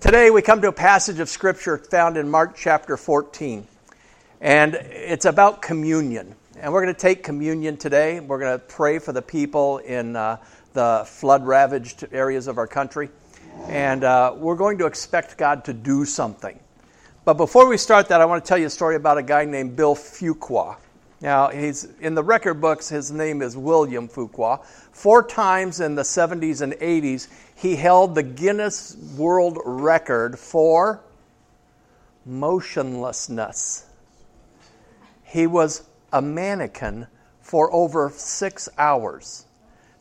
Today we come to a passage of Scripture found in Mark chapter 14, and it's about communion. And we're going to take communion today. We're going to pray for the people in uh, the flood ravaged areas of our country. And uh, we're going to expect God to do something. But before we start that, I want to tell you a story about a guy named Bill Fuqua. Now, he's in the record books, his name is William Fuqua. Four times in the 70s and 80s, he held the Guinness World Record for motionlessness. He was a mannequin for over six hours.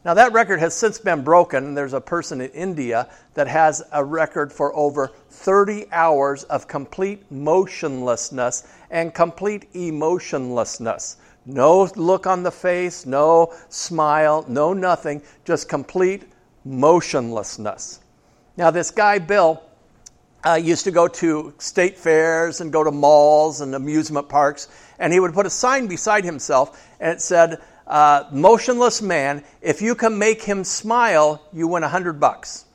Now, that record has since been broken. There's a person in India that has a record for over 30 hours of complete motionlessness and complete emotionlessness. No look on the face, no smile, no nothing, just complete motionlessness. Now, this guy, Bill, uh, used to go to state fairs and go to malls and amusement parks, and he would put a sign beside himself, and it said, uh, Motionless man, if you can make him smile, you win a hundred bucks.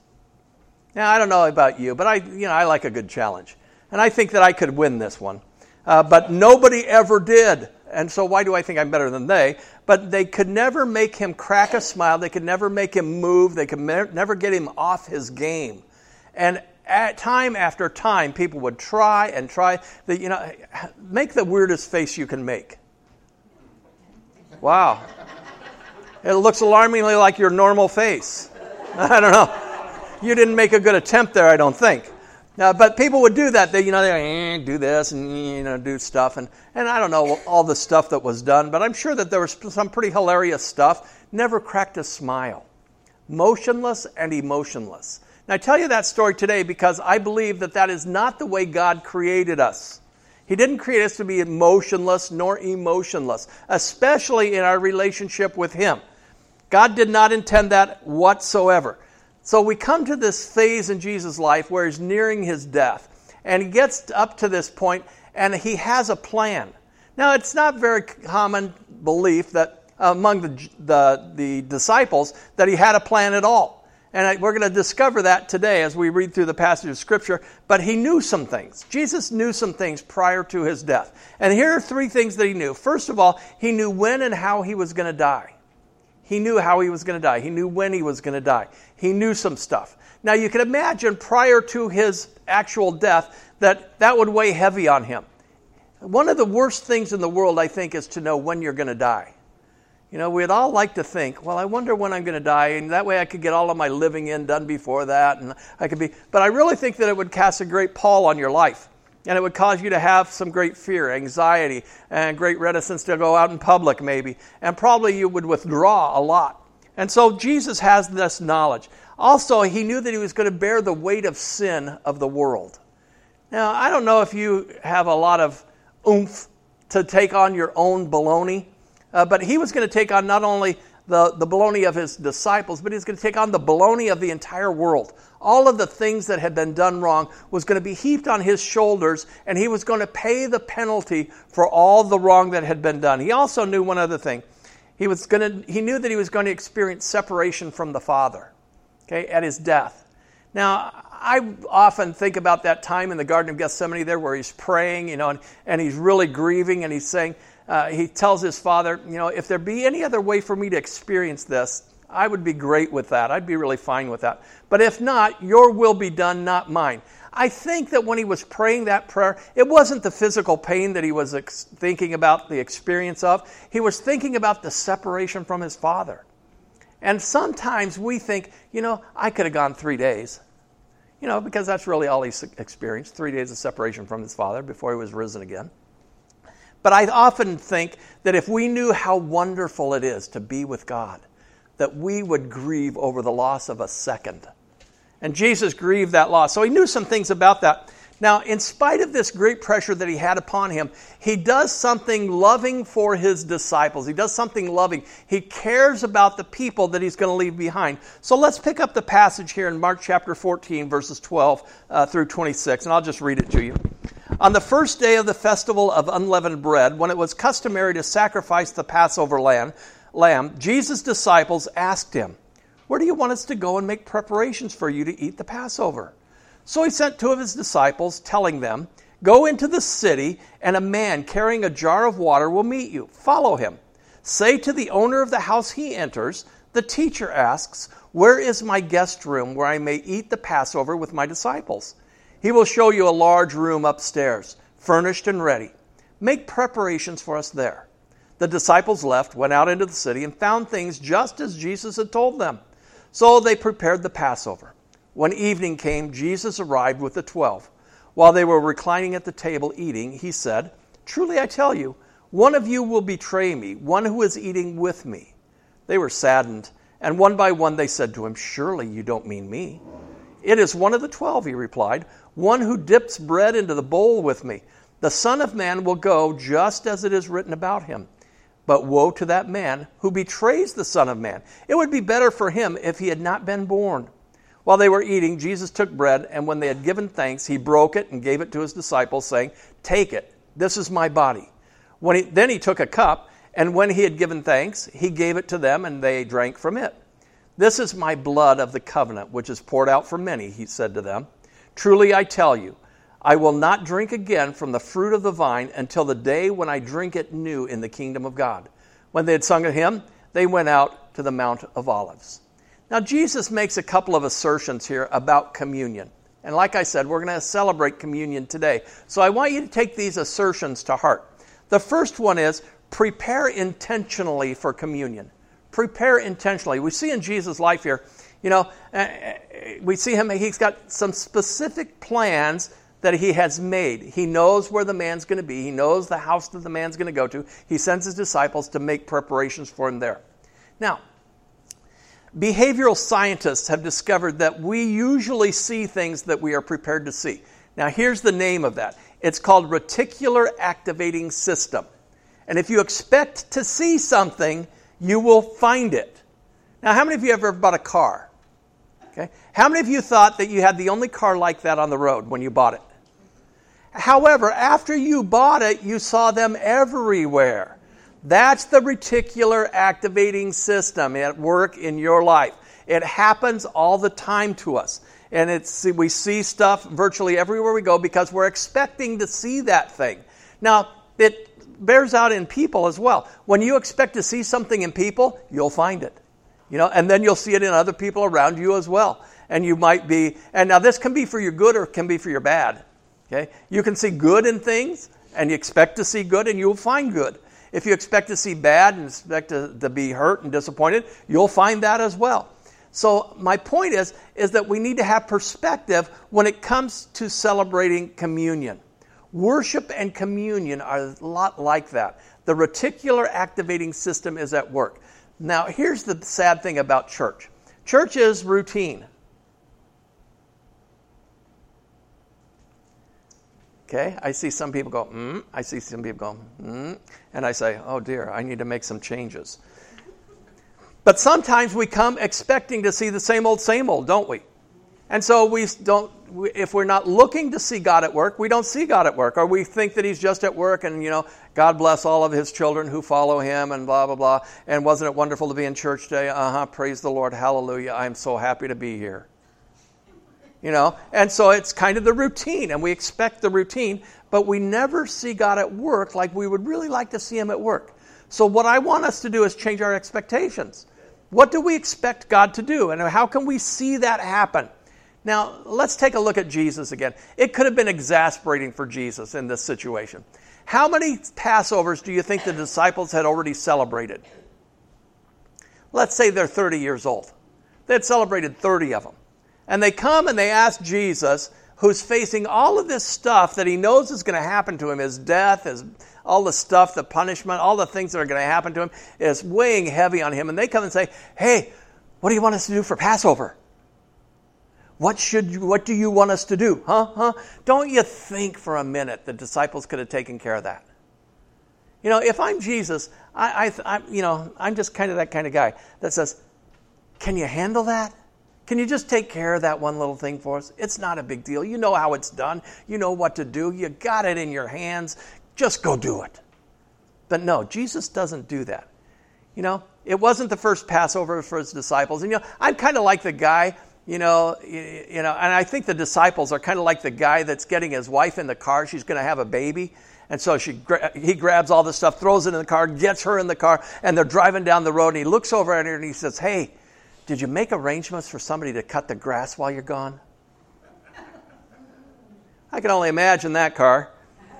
Now, I don't know about you, but I, you know, I like a good challenge. And I think that I could win this one. Uh, but nobody ever did. And so, why do I think I'm better than they? But they could never make him crack a smile. They could never make him move. They could me- never get him off his game. And at time after time, people would try and try. The, you know, make the weirdest face you can make. Wow. It looks alarmingly like your normal face. I don't know. You didn't make a good attempt there, I don't think. Now, but people would do that. They, you know, they eh, do this and you know do stuff, and and I don't know all the stuff that was done, but I'm sure that there was some pretty hilarious stuff. Never cracked a smile, motionless and emotionless. Now, I tell you that story today because I believe that that is not the way God created us. He didn't create us to be emotionless nor emotionless, especially in our relationship with Him. God did not intend that whatsoever. So we come to this phase in Jesus' life where he's nearing his death. And he gets up to this point and he has a plan. Now, it's not very common belief that among the, the, the disciples that he had a plan at all. And we're going to discover that today as we read through the passage of Scripture. But he knew some things. Jesus knew some things prior to his death. And here are three things that he knew. First of all, he knew when and how he was going to die. He knew how he was going to die. He knew when he was going to die. He knew some stuff. Now, you can imagine prior to his actual death that that would weigh heavy on him. One of the worst things in the world, I think, is to know when you're going to die. You know, we'd all like to think, well, I wonder when I'm going to die, and that way I could get all of my living in done before that, and I could be. But I really think that it would cast a great pall on your life. And it would cause you to have some great fear, anxiety, and great reticence to go out in public, maybe. And probably you would withdraw a lot. And so Jesus has this knowledge. Also, he knew that he was going to bear the weight of sin of the world. Now, I don't know if you have a lot of oomph to take on your own baloney, uh, but he was going to take on not only the, the baloney of his disciples, but he's going to take on the baloney of the entire world all of the things that had been done wrong was going to be heaped on his shoulders, and he was going to pay the penalty for all the wrong that had been done. He also knew one other thing. He, was going to, he knew that he was going to experience separation from the Father okay, at his death. Now, I often think about that time in the Garden of Gethsemane there where he's praying, you know, and, and he's really grieving, and he's saying, uh, he tells his father, you know, if there be any other way for me to experience this, I would be great with that. I'd be really fine with that. But if not, your will be done, not mine. I think that when he was praying that prayer, it wasn't the physical pain that he was ex- thinking about the experience of. He was thinking about the separation from his father. And sometimes we think, you know, I could have gone three days. You know, because that's really all he experienced three days of separation from his father before he was risen again. But I often think that if we knew how wonderful it is to be with God, that we would grieve over the loss of a second. And Jesus grieved that loss. So he knew some things about that. Now, in spite of this great pressure that he had upon him, he does something loving for his disciples. He does something loving. He cares about the people that he's going to leave behind. So let's pick up the passage here in Mark chapter 14, verses 12 uh, through 26, and I'll just read it to you. On the first day of the festival of unleavened bread, when it was customary to sacrifice the Passover lamb, Jesus' disciples asked him, Where do you want us to go and make preparations for you to eat the Passover? So he sent two of his disciples, telling them, Go into the city, and a man carrying a jar of water will meet you. Follow him. Say to the owner of the house he enters, The teacher asks, Where is my guest room where I may eat the Passover with my disciples? He will show you a large room upstairs, furnished and ready. Make preparations for us there. The disciples left, went out into the city, and found things just as Jesus had told them. So they prepared the Passover. When evening came, Jesus arrived with the twelve. While they were reclining at the table eating, he said, Truly I tell you, one of you will betray me, one who is eating with me. They were saddened, and one by one they said to him, Surely you don't mean me. It is one of the twelve, he replied, one who dips bread into the bowl with me. The Son of Man will go just as it is written about him. But woe to that man who betrays the Son of Man. It would be better for him if he had not been born. While they were eating, Jesus took bread, and when they had given thanks, he broke it and gave it to his disciples, saying, Take it, this is my body. He, then he took a cup, and when he had given thanks, he gave it to them, and they drank from it. This is my blood of the covenant, which is poured out for many, he said to them. Truly I tell you, I will not drink again from the fruit of the vine until the day when I drink it new in the kingdom of God. When they had sung a hymn, they went out to the Mount of Olives. Now, Jesus makes a couple of assertions here about communion. And like I said, we're going to celebrate communion today. So I want you to take these assertions to heart. The first one is prepare intentionally for communion. Prepare intentionally. We see in Jesus' life here, you know, uh, uh, we see him, he's got some specific plans that he has made. He knows where the man's going to be, he knows the house that the man's going to go to. He sends his disciples to make preparations for him there. Now, Behavioral scientists have discovered that we usually see things that we are prepared to see. Now, here's the name of that it's called reticular activating system. And if you expect to see something, you will find it. Now, how many of you have ever bought a car? Okay. How many of you thought that you had the only car like that on the road when you bought it? However, after you bought it, you saw them everywhere. That's the reticular activating system at work in your life. It happens all the time to us. And it's, we see stuff virtually everywhere we go because we're expecting to see that thing. Now, it bears out in people as well. When you expect to see something in people, you'll find it. You know, and then you'll see it in other people around you as well. And you might be, and now this can be for your good or can be for your bad. Okay? You can see good in things and you expect to see good and you'll find good. If you expect to see bad and expect to, to be hurt and disappointed, you'll find that as well. So my point is, is that we need to have perspective when it comes to celebrating communion. Worship and communion are a lot like that. The reticular activating system is at work. Now, here's the sad thing about church church is routine. Okay, I see some people go, mm. I see some people go, mm. And I say, oh dear, I need to make some changes. But sometimes we come expecting to see the same old, same old, don't we? And so we don't, if we're not looking to see God at work, we don't see God at work. Or we think that He's just at work and, you know, God bless all of His children who follow Him and blah, blah, blah. And wasn't it wonderful to be in church today? Uh huh, praise the Lord, hallelujah. I'm so happy to be here you know and so it's kind of the routine and we expect the routine but we never see god at work like we would really like to see him at work so what i want us to do is change our expectations what do we expect god to do and how can we see that happen now let's take a look at jesus again. It could have been exasperating for jesus in this situation. How many passovers do you think the disciples had already celebrated? Let's say they're 30 years old. They had celebrated 30 of them and they come and they ask Jesus, who's facing all of this stuff that he knows is going to happen to him his death, his, all the stuff, the punishment, all the things that are going to happen to him is weighing heavy on him. And they come and say, Hey, what do you want us to do for Passover? What should what do you want us to do? Huh? Huh? Don't you think for a minute the disciples could have taken care of that? You know, if I'm Jesus, I, I, I you know, I'm just kind of that kind of guy that says, "Can you handle that?" Can you just take care of that one little thing for us? It's not a big deal. You know how it's done. You know what to do. You got it in your hands. Just go do it. But no, Jesus doesn't do that. You know, it wasn't the first Passover for his disciples. And you know, I'm kind of like the guy you know, you, you know, and I think the disciples are kind of like the guy that's getting his wife in the car. She's going to have a baby. And so she, he grabs all the stuff, throws it in the car, gets her in the car, and they're driving down the road. And he looks over at her and he says, Hey, did you make arrangements for somebody to cut the grass while you're gone? I can only imagine that car,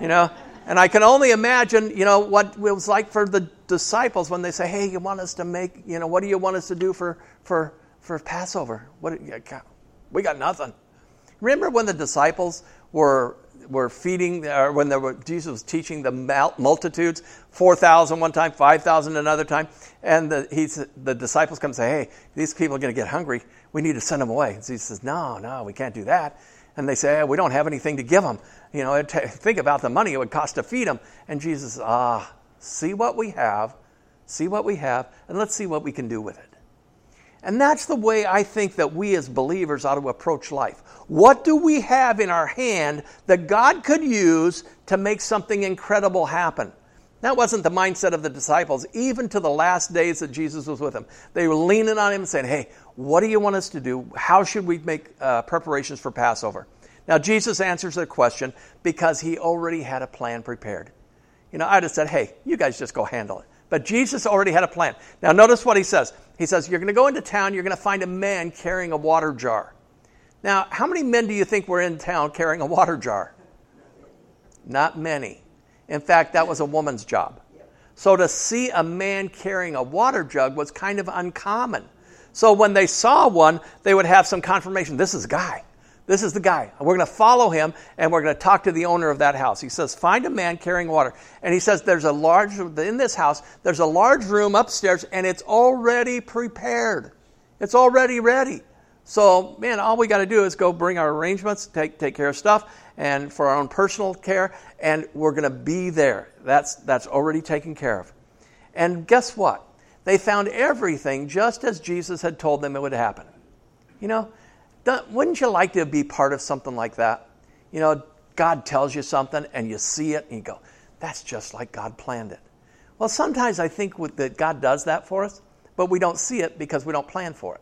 you know. And I can only imagine, you know, what it was like for the disciples when they say, "Hey, you want us to make, you know, what do you want us to do for for for Passover? What we got nothing." Remember when the disciples were were feeding, or when were, Jesus was teaching the multitudes, 4,000 one time, 5,000 another time, and the, the disciples come and say, hey, these people are going to get hungry. We need to send them away. And Jesus says, no, no, we can't do that. And they say, hey, we don't have anything to give them. You know, think about the money it would cost to feed them. And Jesus, ah, see what we have, see what we have, and let's see what we can do with it. And that's the way I think that we as believers ought to approach life. What do we have in our hand that God could use to make something incredible happen? That wasn't the mindset of the disciples, even to the last days that Jesus was with them. They were leaning on him and saying, Hey, what do you want us to do? How should we make uh, preparations for Passover? Now, Jesus answers their question because he already had a plan prepared. You know, I'd have said, Hey, you guys just go handle it. But Jesus already had a plan. Now, notice what he says. He says, You're going to go into town, you're going to find a man carrying a water jar. Now, how many men do you think were in town carrying a water jar? Not many. In fact, that was a woman's job. So to see a man carrying a water jug was kind of uncommon. So when they saw one, they would have some confirmation this is a guy. This is the guy. We're going to follow him and we're going to talk to the owner of that house. He says, Find a man carrying water. And he says, There's a large, in this house, there's a large room upstairs and it's already prepared. It's already ready. So, man, all we got to do is go bring our arrangements, take, take care of stuff, and for our own personal care, and we're going to be there. That's, that's already taken care of. And guess what? They found everything just as Jesus had told them it would happen. You know, wouldn't you like to be part of something like that? You know, God tells you something and you see it and you go, that's just like God planned it. Well, sometimes I think that God does that for us, but we don't see it because we don't plan for it.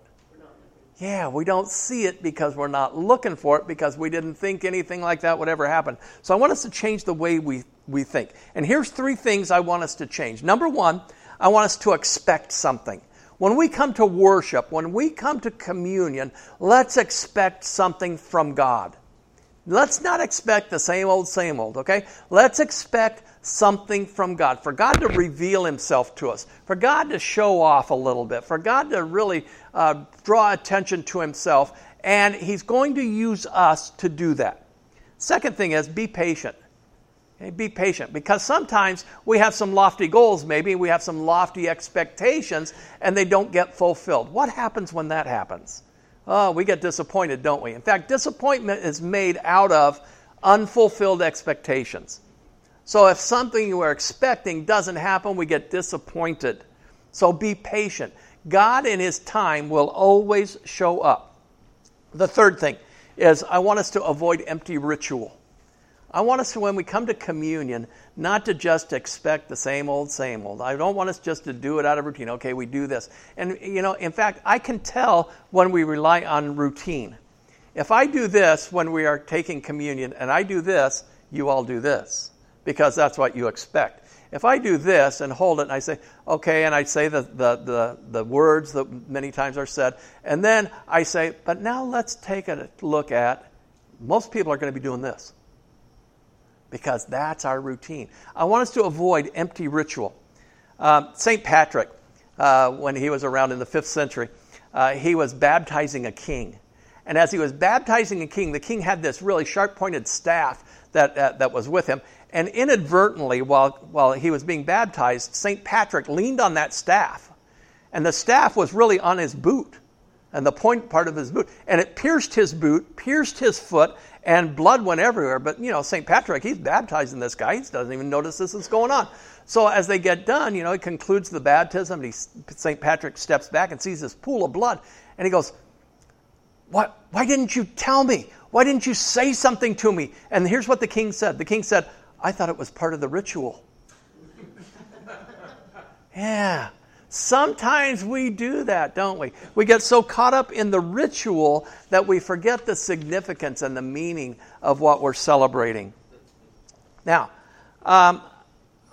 Yeah, we don't see it because we're not looking for it because we didn't think anything like that would ever happen. So I want us to change the way we, we think. And here's three things I want us to change. Number one, I want us to expect something. When we come to worship, when we come to communion, let's expect something from God. Let's not expect the same old, same old, okay? Let's expect something from God, for God to reveal Himself to us, for God to show off a little bit, for God to really uh, draw attention to Himself, and He's going to use us to do that. Second thing is be patient. Be patient because sometimes we have some lofty goals, maybe we have some lofty expectations, and they don't get fulfilled. What happens when that happens? Oh, we get disappointed, don't we? In fact, disappointment is made out of unfulfilled expectations. So if something you are expecting doesn't happen, we get disappointed. So be patient. God, in His time, will always show up. The third thing is I want us to avoid empty ritual. I want us when we come to communion, not to just expect the same old, same old. I don't want us just to do it out of routine. Okay, we do this. And, you know, in fact, I can tell when we rely on routine. If I do this when we are taking communion and I do this, you all do this because that's what you expect. If I do this and hold it and I say, okay, and I say the, the, the, the words that many times are said, and then I say, but now let's take a look at, most people are going to be doing this because that's our routine. I want us to avoid empty ritual. Um, St. Patrick, uh, when he was around in the fifth century, uh, he was baptizing a king. And as he was baptizing a king, the king had this really sharp pointed staff that, uh, that was with him. And inadvertently, while, while he was being baptized, St. Patrick leaned on that staff. And the staff was really on his boot, and the point part of his boot. And it pierced his boot, pierced his foot, and blood went everywhere. But, you know, St. Patrick, he's baptizing this guy. He doesn't even notice this is going on. So as they get done, you know, he concludes the baptism. He, St. Patrick steps back and sees this pool of blood. And he goes, what, Why didn't you tell me? Why didn't you say something to me? And here's what the king said. The king said, I thought it was part of the ritual. yeah. Sometimes we do that, don't we? We get so caught up in the ritual that we forget the significance and the meaning of what we're celebrating. Now, um,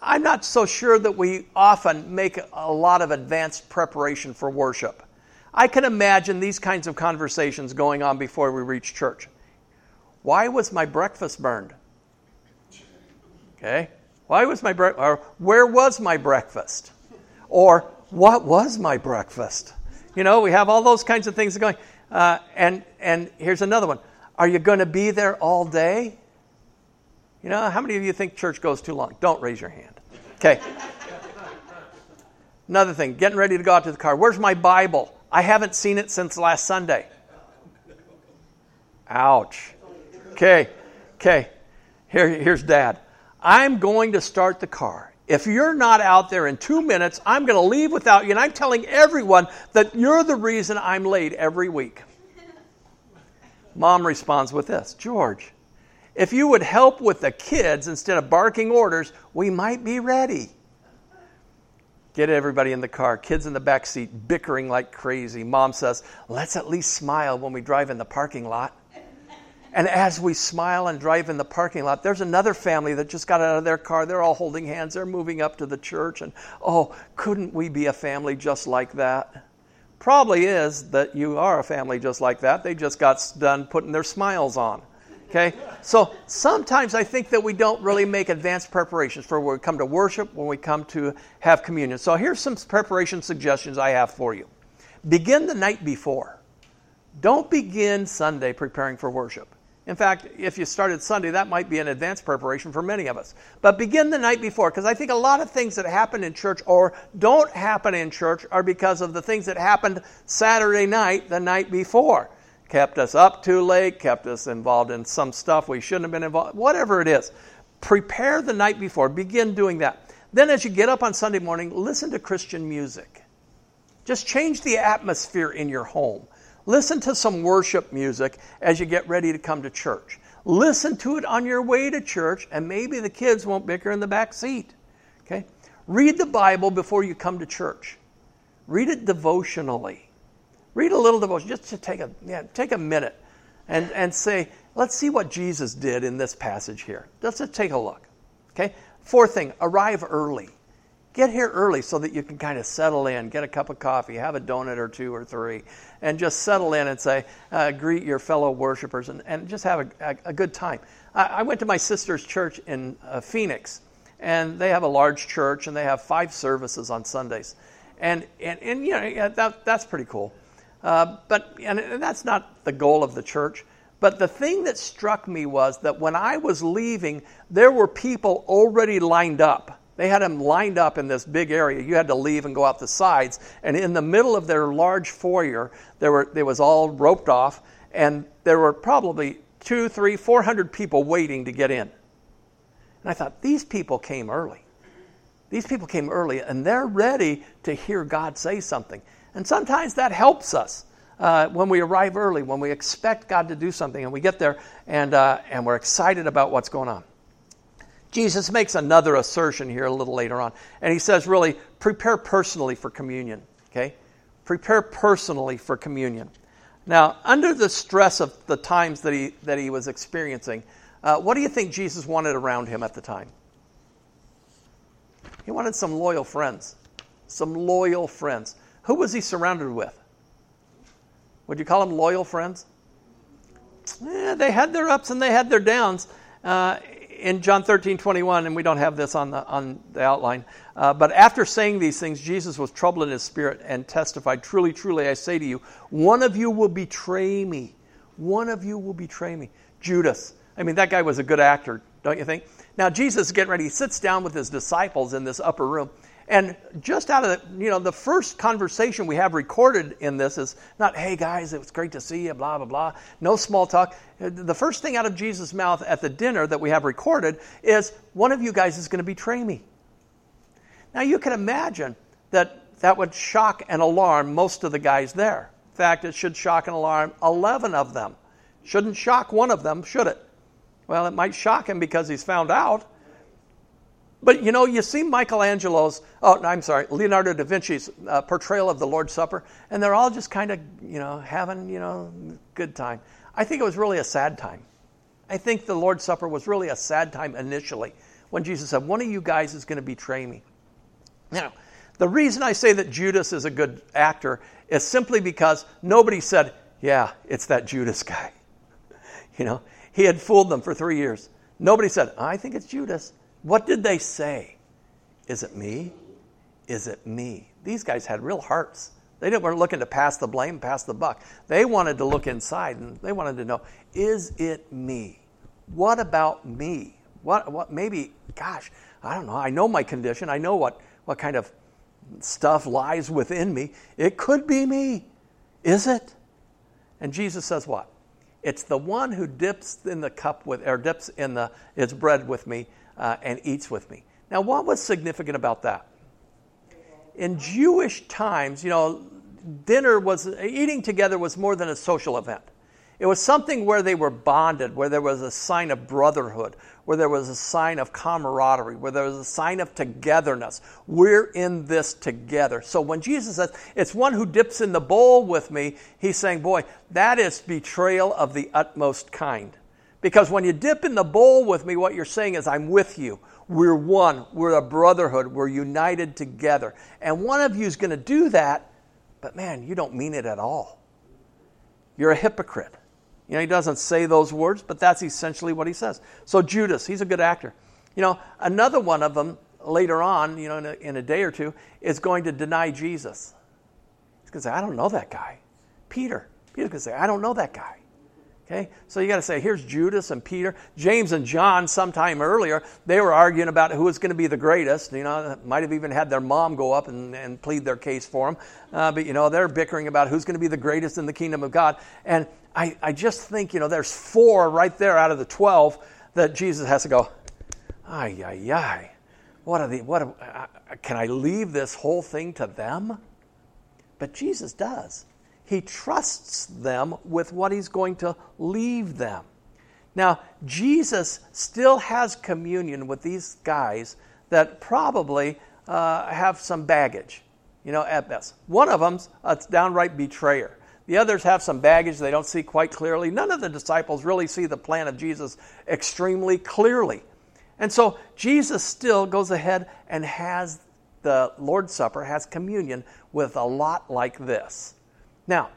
I'm not so sure that we often make a lot of advanced preparation for worship. I can imagine these kinds of conversations going on before we reach church. Why was my breakfast burned? Okay. Why was my breakfast? Where was my breakfast? Or what was my breakfast? You know, we have all those kinds of things going. Uh, and, and here's another one Are you going to be there all day? You know, how many of you think church goes too long? Don't raise your hand. Okay. Another thing, getting ready to go out to the car. Where's my Bible? I haven't seen it since last Sunday. Ouch. Okay, okay. Here, here's dad. I'm going to start the car. If you're not out there in two minutes, I'm going to leave without you. And I'm telling everyone that you're the reason I'm late every week. Mom responds with this George, if you would help with the kids instead of barking orders, we might be ready. Get everybody in the car, kids in the back seat bickering like crazy. Mom says, Let's at least smile when we drive in the parking lot. And as we smile and drive in the parking lot, there's another family that just got out of their car. They're all holding hands. They're moving up to the church. And oh, couldn't we be a family just like that? Probably is that you are a family just like that. They just got done putting their smiles on. Okay? So sometimes I think that we don't really make advanced preparations for when we come to worship, when we come to have communion. So here's some preparation suggestions I have for you. Begin the night before. Don't begin Sunday preparing for worship. In fact, if you started Sunday, that might be an advanced preparation for many of us. But begin the night before, because I think a lot of things that happen in church or don't happen in church are because of the things that happened Saturday night, the night before. Kept us up too late, kept us involved in some stuff we shouldn't have been involved, whatever it is. Prepare the night before, begin doing that. Then, as you get up on Sunday morning, listen to Christian music. Just change the atmosphere in your home. Listen to some worship music as you get ready to come to church. Listen to it on your way to church, and maybe the kids won't bicker in the back seat. Okay? Read the Bible before you come to church. Read it devotionally. Read a little devotion, just to take a yeah, take a minute and, and say, let's see what Jesus did in this passage here. Let's just take a look. Okay? Fourth thing, arrive early. Get here early so that you can kind of settle in, get a cup of coffee, have a donut or two or three, and just settle in and say, uh, greet your fellow worshipers and, and just have a, a, a good time. I, I, went to my sister's church in uh, Phoenix, and they have a large church, and they have five services on Sundays. And, and, and you know, that, that's pretty cool. Uh, but and that's not the goal of the church. But the thing that struck me was that when I was leaving, there were people already lined up they had them lined up in this big area. You had to leave and go out the sides. And in the middle of their large foyer, there were it was all roped off, and there were probably two, three, four hundred people waiting to get in. And I thought, these people came early. These people came early, and they're ready to hear God say something. And sometimes that helps us. Uh, when we arrive early, when we expect God to do something, and we get there and, uh, and we're excited about what's going on. Jesus makes another assertion here a little later on. And he says, really, prepare personally for communion. Okay? Prepare personally for communion. Now, under the stress of the times that he, that he was experiencing, uh, what do you think Jesus wanted around him at the time? He wanted some loyal friends. Some loyal friends. Who was he surrounded with? Would you call them loyal friends? Eh, they had their ups and they had their downs. Uh, in John 13, 21, and we don't have this on the, on the outline, uh, but after saying these things, Jesus was troubled in his spirit and testified, Truly, truly, I say to you, one of you will betray me. One of you will betray me. Judas. I mean, that guy was a good actor, don't you think? Now, Jesus is getting ready. He sits down with his disciples in this upper room. And just out of the, you know, the first conversation we have recorded in this is not, hey guys, it was great to see you, blah, blah, blah. No small talk. The first thing out of Jesus' mouth at the dinner that we have recorded is, one of you guys is going to betray me. Now you can imagine that that would shock and alarm most of the guys there. In fact, it should shock and alarm 11 of them. Shouldn't shock one of them, should it? Well, it might shock him because he's found out. But you know, you see Michelangelo's, oh, I'm sorry, Leonardo da Vinci's uh, portrayal of the Lord's Supper, and they're all just kind of, you know, having, you know, good time. I think it was really a sad time. I think the Lord's Supper was really a sad time initially when Jesus said, One of you guys is going to betray me. Now, the reason I say that Judas is a good actor is simply because nobody said, Yeah, it's that Judas guy. You know, he had fooled them for three years. Nobody said, I think it's Judas. What did they say? Is it me? Is it me? These guys had real hearts. They didn't, weren't looking to pass the blame, pass the buck. They wanted to look inside and they wanted to know, is it me? What about me? What, what maybe, gosh, I don't know. I know my condition. I know what, what kind of stuff lies within me. It could be me. Is it? And Jesus says what? It's the one who dips in the cup with, or dips in the, its bread with me uh, and eats with me. Now, what was significant about that? In Jewish times, you know, dinner was, eating together was more than a social event. It was something where they were bonded, where there was a sign of brotherhood, where there was a sign of camaraderie, where there was a sign of togetherness. We're in this together. So when Jesus says, it's one who dips in the bowl with me, he's saying, boy, that is betrayal of the utmost kind. Because when you dip in the bowl with me, what you're saying is, I'm with you. We're one. We're a brotherhood. We're united together. And one of you is going to do that, but man, you don't mean it at all. You're a hypocrite. You know, he doesn't say those words, but that's essentially what he says. So, Judas, he's a good actor. You know, another one of them later on, you know, in a, in a day or two, is going to deny Jesus. He's going to say, I don't know that guy. Peter. Peter's going to say, I don't know that guy. Okay? So you got to say, here's Judas and Peter. James and John, sometime earlier, they were arguing about who was going to be the greatest. You know, might have even had their mom go up and, and plead their case for them. Uh, but, you know, they're bickering about who's going to be the greatest in the kingdom of God. And I, I just think, you know, there's four right there out of the 12 that Jesus has to go, ay, ay, ay. What are the, what, are, uh, can I leave this whole thing to them? But Jesus does he trusts them with what he's going to leave them. Now, Jesus still has communion with these guys that probably uh, have some baggage, you know, at best. One of them's a downright betrayer. The others have some baggage they don't see quite clearly. None of the disciples really see the plan of Jesus extremely clearly. And so Jesus still goes ahead and has the Lord's Supper, has communion with a lot like this. Now,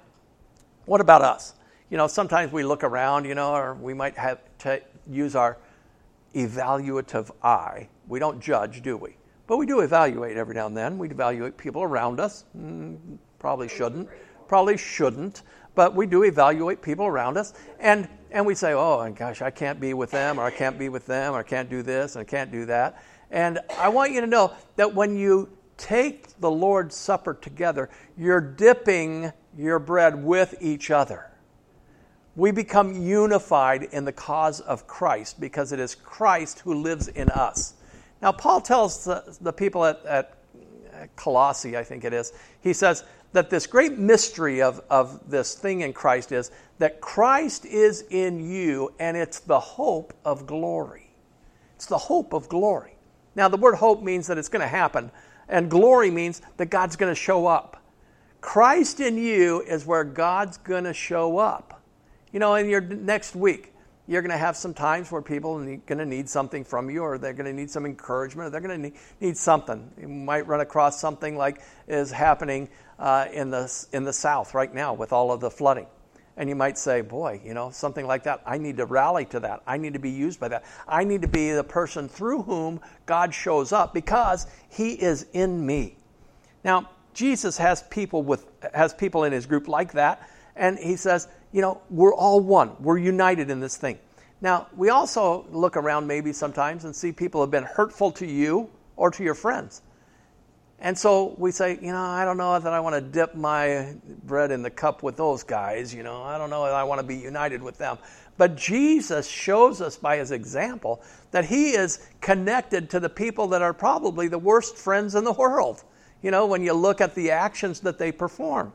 what about us? You know, sometimes we look around, you know, or we might have to use our evaluative eye. We don't judge, do we? But we do evaluate every now and then. We evaluate people around us. Mm, probably shouldn't. Probably shouldn't. But we do evaluate people around us. And, and we say, oh, and gosh, I can't be with them, or I can't be with them, or I can't do this, and I can't do that. And I want you to know that when you take the Lord's Supper together, you're dipping your bread with each other. We become unified in the cause of Christ because it is Christ who lives in us. Now, Paul tells the, the people at, at Colossae, I think it is, he says that this great mystery of, of this thing in Christ is that Christ is in you and it's the hope of glory. It's the hope of glory. Now, the word hope means that it's going to happen, and glory means that God's going to show up. Christ in you is where God's going to show up. You know, in your next week, you're going to have some times where people are going to need something from you, or they're going to need some encouragement, or they're going to need, something. You might run across something like is happening uh, in, the, in the South right now with all of the flooding. And you might say, boy, you know, something like that. I need to rally to that. I need to be used by that. I need to be the person through whom God shows up because He is in me. Now, Jesus has people with has people in his group like that, and he says, you know, we're all one. We're united in this thing. Now, we also look around maybe sometimes and see people have been hurtful to you or to your friends. And so we say, you know, I don't know that I want to dip my bread in the cup with those guys. You know, I don't know that I want to be united with them. But Jesus shows us by his example that he is connected to the people that are probably the worst friends in the world you know, when you look at the actions that they perform.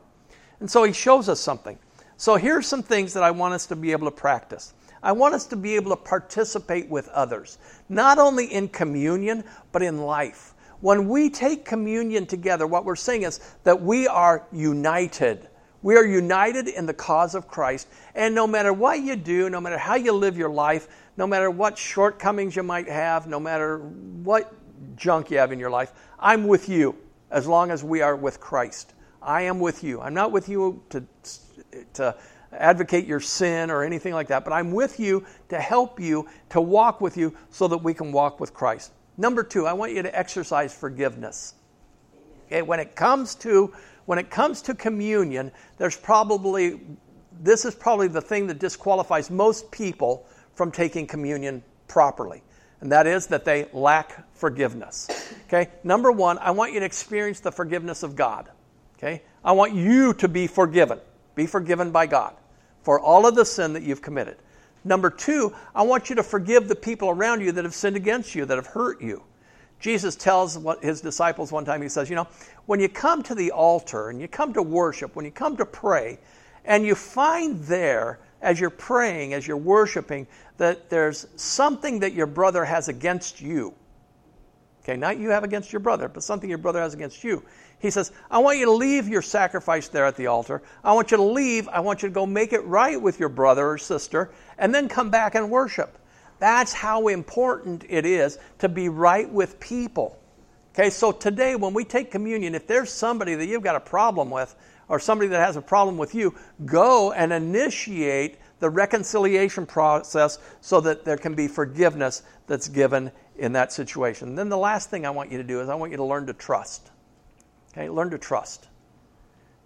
And so he shows us something. So here's some things that I want us to be able to practice. I want us to be able to participate with others, not only in communion, but in life. When we take communion together, what we're saying is that we are united. We are united in the cause of Christ. And no matter what you do, no matter how you live your life, no matter what shortcomings you might have, no matter what junk you have in your life, I'm with you as long as we are with Christ. I am with you. I'm not with you to, to advocate your sin or anything like that, but I'm with you to help you, to walk with you so that we can walk with Christ. Number two, I want you to exercise forgiveness. Okay, when it comes to when it comes to communion, there's probably this is probably the thing that disqualifies most people from taking communion properly. And that is that they lack forgiveness. Okay? Number 1, I want you to experience the forgiveness of God. Okay? I want you to be forgiven. Be forgiven by God for all of the sin that you've committed. Number two, I want you to forgive the people around you that have sinned against you, that have hurt you. Jesus tells his disciples one time, he says, You know, when you come to the altar and you come to worship, when you come to pray, and you find there, as you're praying, as you're worshiping, that there's something that your brother has against you. Okay, not you have against your brother, but something your brother has against you. He says, I want you to leave your sacrifice there at the altar. I want you to leave. I want you to go make it right with your brother or sister and then come back and worship. That's how important it is to be right with people. Okay, so today when we take communion, if there's somebody that you've got a problem with or somebody that has a problem with you, go and initiate the reconciliation process so that there can be forgiveness that's given in that situation. Then the last thing I want you to do is I want you to learn to trust. Okay, learn to trust.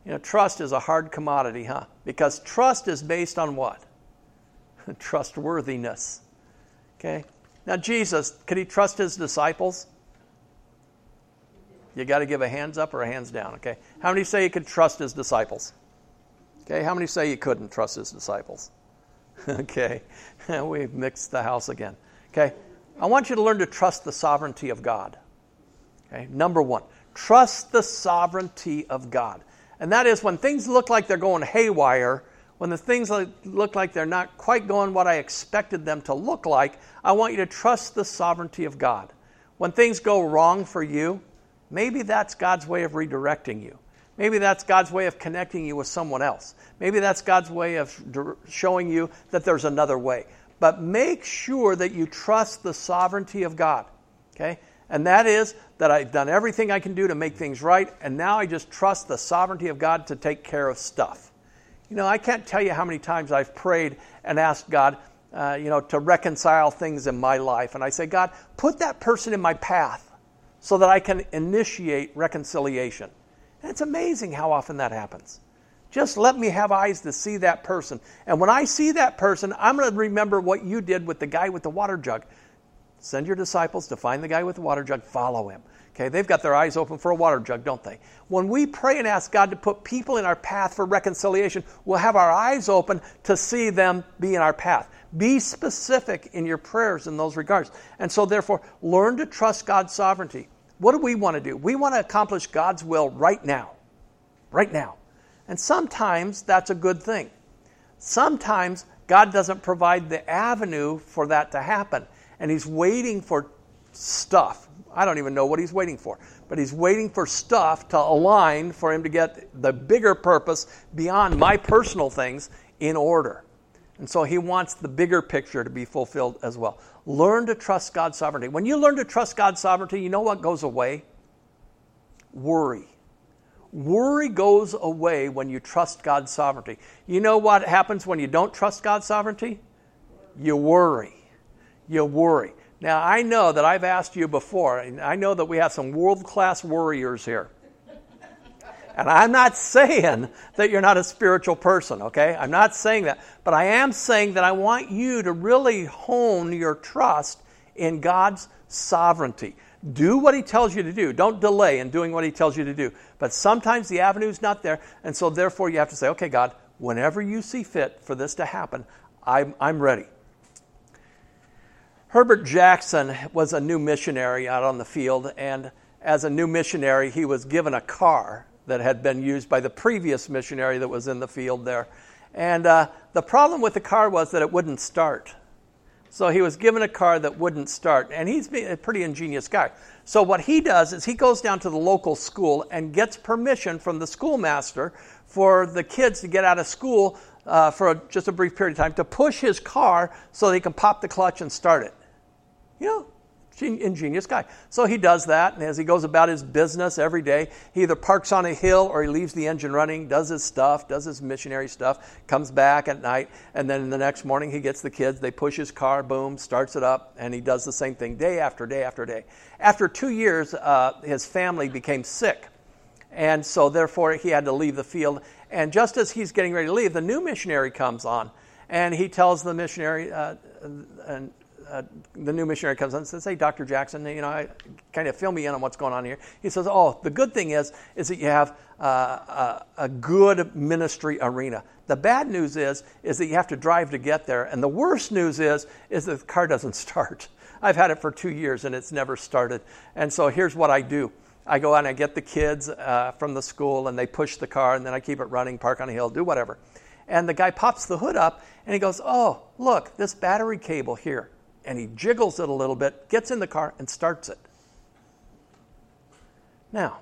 You know, trust is a hard commodity, huh? Because trust is based on what? Trustworthiness. Okay? Now, Jesus, could he trust his disciples? You got to give a hands up or a hands down, okay? How many say you could trust his disciples? Okay, how many say you couldn't trust his disciples? okay, we've mixed the house again. Okay, I want you to learn to trust the sovereignty of God. Okay, number one, Trust the sovereignty of God. And that is when things look like they're going haywire, when the things look like they're not quite going what I expected them to look like, I want you to trust the sovereignty of God. When things go wrong for you, maybe that's God's way of redirecting you. Maybe that's God's way of connecting you with someone else. Maybe that's God's way of showing you that there's another way. But make sure that you trust the sovereignty of God. Okay? And that is that I've done everything I can do to make things right, and now I just trust the sovereignty of God to take care of stuff. You know, I can't tell you how many times I've prayed and asked God, uh, you know, to reconcile things in my life. And I say, God, put that person in my path so that I can initiate reconciliation. And it's amazing how often that happens. Just let me have eyes to see that person. And when I see that person, I'm going to remember what you did with the guy with the water jug. Send your disciples to find the guy with the water jug, follow him. Okay, they've got their eyes open for a water jug, don't they? When we pray and ask God to put people in our path for reconciliation, we'll have our eyes open to see them be in our path. Be specific in your prayers in those regards. And so, therefore, learn to trust God's sovereignty. What do we want to do? We want to accomplish God's will right now. Right now. And sometimes that's a good thing. Sometimes God doesn't provide the avenue for that to happen and he's waiting for stuff. I don't even know what he's waiting for, but he's waiting for stuff to align for him to get the bigger purpose beyond my personal things in order. And so he wants the bigger picture to be fulfilled as well. Learn to trust God's sovereignty. When you learn to trust God's sovereignty, you know what goes away? Worry. Worry goes away when you trust God's sovereignty. You know what happens when you don't trust God's sovereignty? You worry you worry. Now, I know that I've asked you before, and I know that we have some world class worriers here. And I'm not saying that you're not a spiritual person, okay? I'm not saying that. But I am saying that I want you to really hone your trust in God's sovereignty. Do what He tells you to do. Don't delay in doing what He tells you to do. But sometimes the avenue's not there, and so therefore you have to say, okay, God, whenever you see fit for this to happen, I'm, I'm ready. Herbert Jackson was a new missionary out on the field, and as a new missionary, he was given a car that had been used by the previous missionary that was in the field there. And uh, the problem with the car was that it wouldn't start. So he was given a car that wouldn't start. And he's a pretty ingenious guy. So what he does is he goes down to the local school and gets permission from the schoolmaster for the kids to get out of school uh, for a, just a brief period of time to push his car so they can pop the clutch and start it. You know, ingenious guy. So he does that, and as he goes about his business every day, he either parks on a hill or he leaves the engine running, does his stuff, does his missionary stuff, comes back at night, and then the next morning he gets the kids, they push his car, boom, starts it up, and he does the same thing day after day after day. After two years, uh, his family became sick, and so therefore he had to leave the field. And just as he's getting ready to leave, the new missionary comes on, and he tells the missionary, uh, and uh, the new missionary comes in and says, "Hey, Dr. Jackson, you know, I, kind of fill me in on what's going on here." He says, "Oh, the good thing is, is that you have uh, a, a, good ministry arena. The bad news is, is that you have to drive to get there, and the worst news is, is that the car doesn't start. I've had it for two years and it's never started. And so here's what I do." I go out and I get the kids uh, from the school and they push the car and then I keep it running, park on a hill, do whatever. And the guy pops the hood up and he goes, Oh, look, this battery cable here and he jiggles it a little bit, gets in the car, and starts it. Now,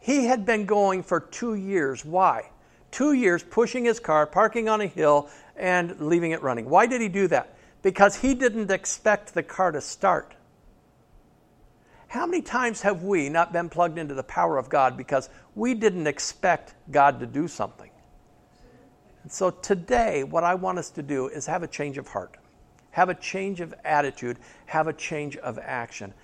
he had been going for two years. Why? Two years pushing his car, parking on a hill, and leaving it running. Why did he do that? Because he didn't expect the car to start. How many times have we not been plugged into the power of God because we didn't expect God to do something? And so today, what I want us to do is have a change of heart have a change of attitude, have a change of action.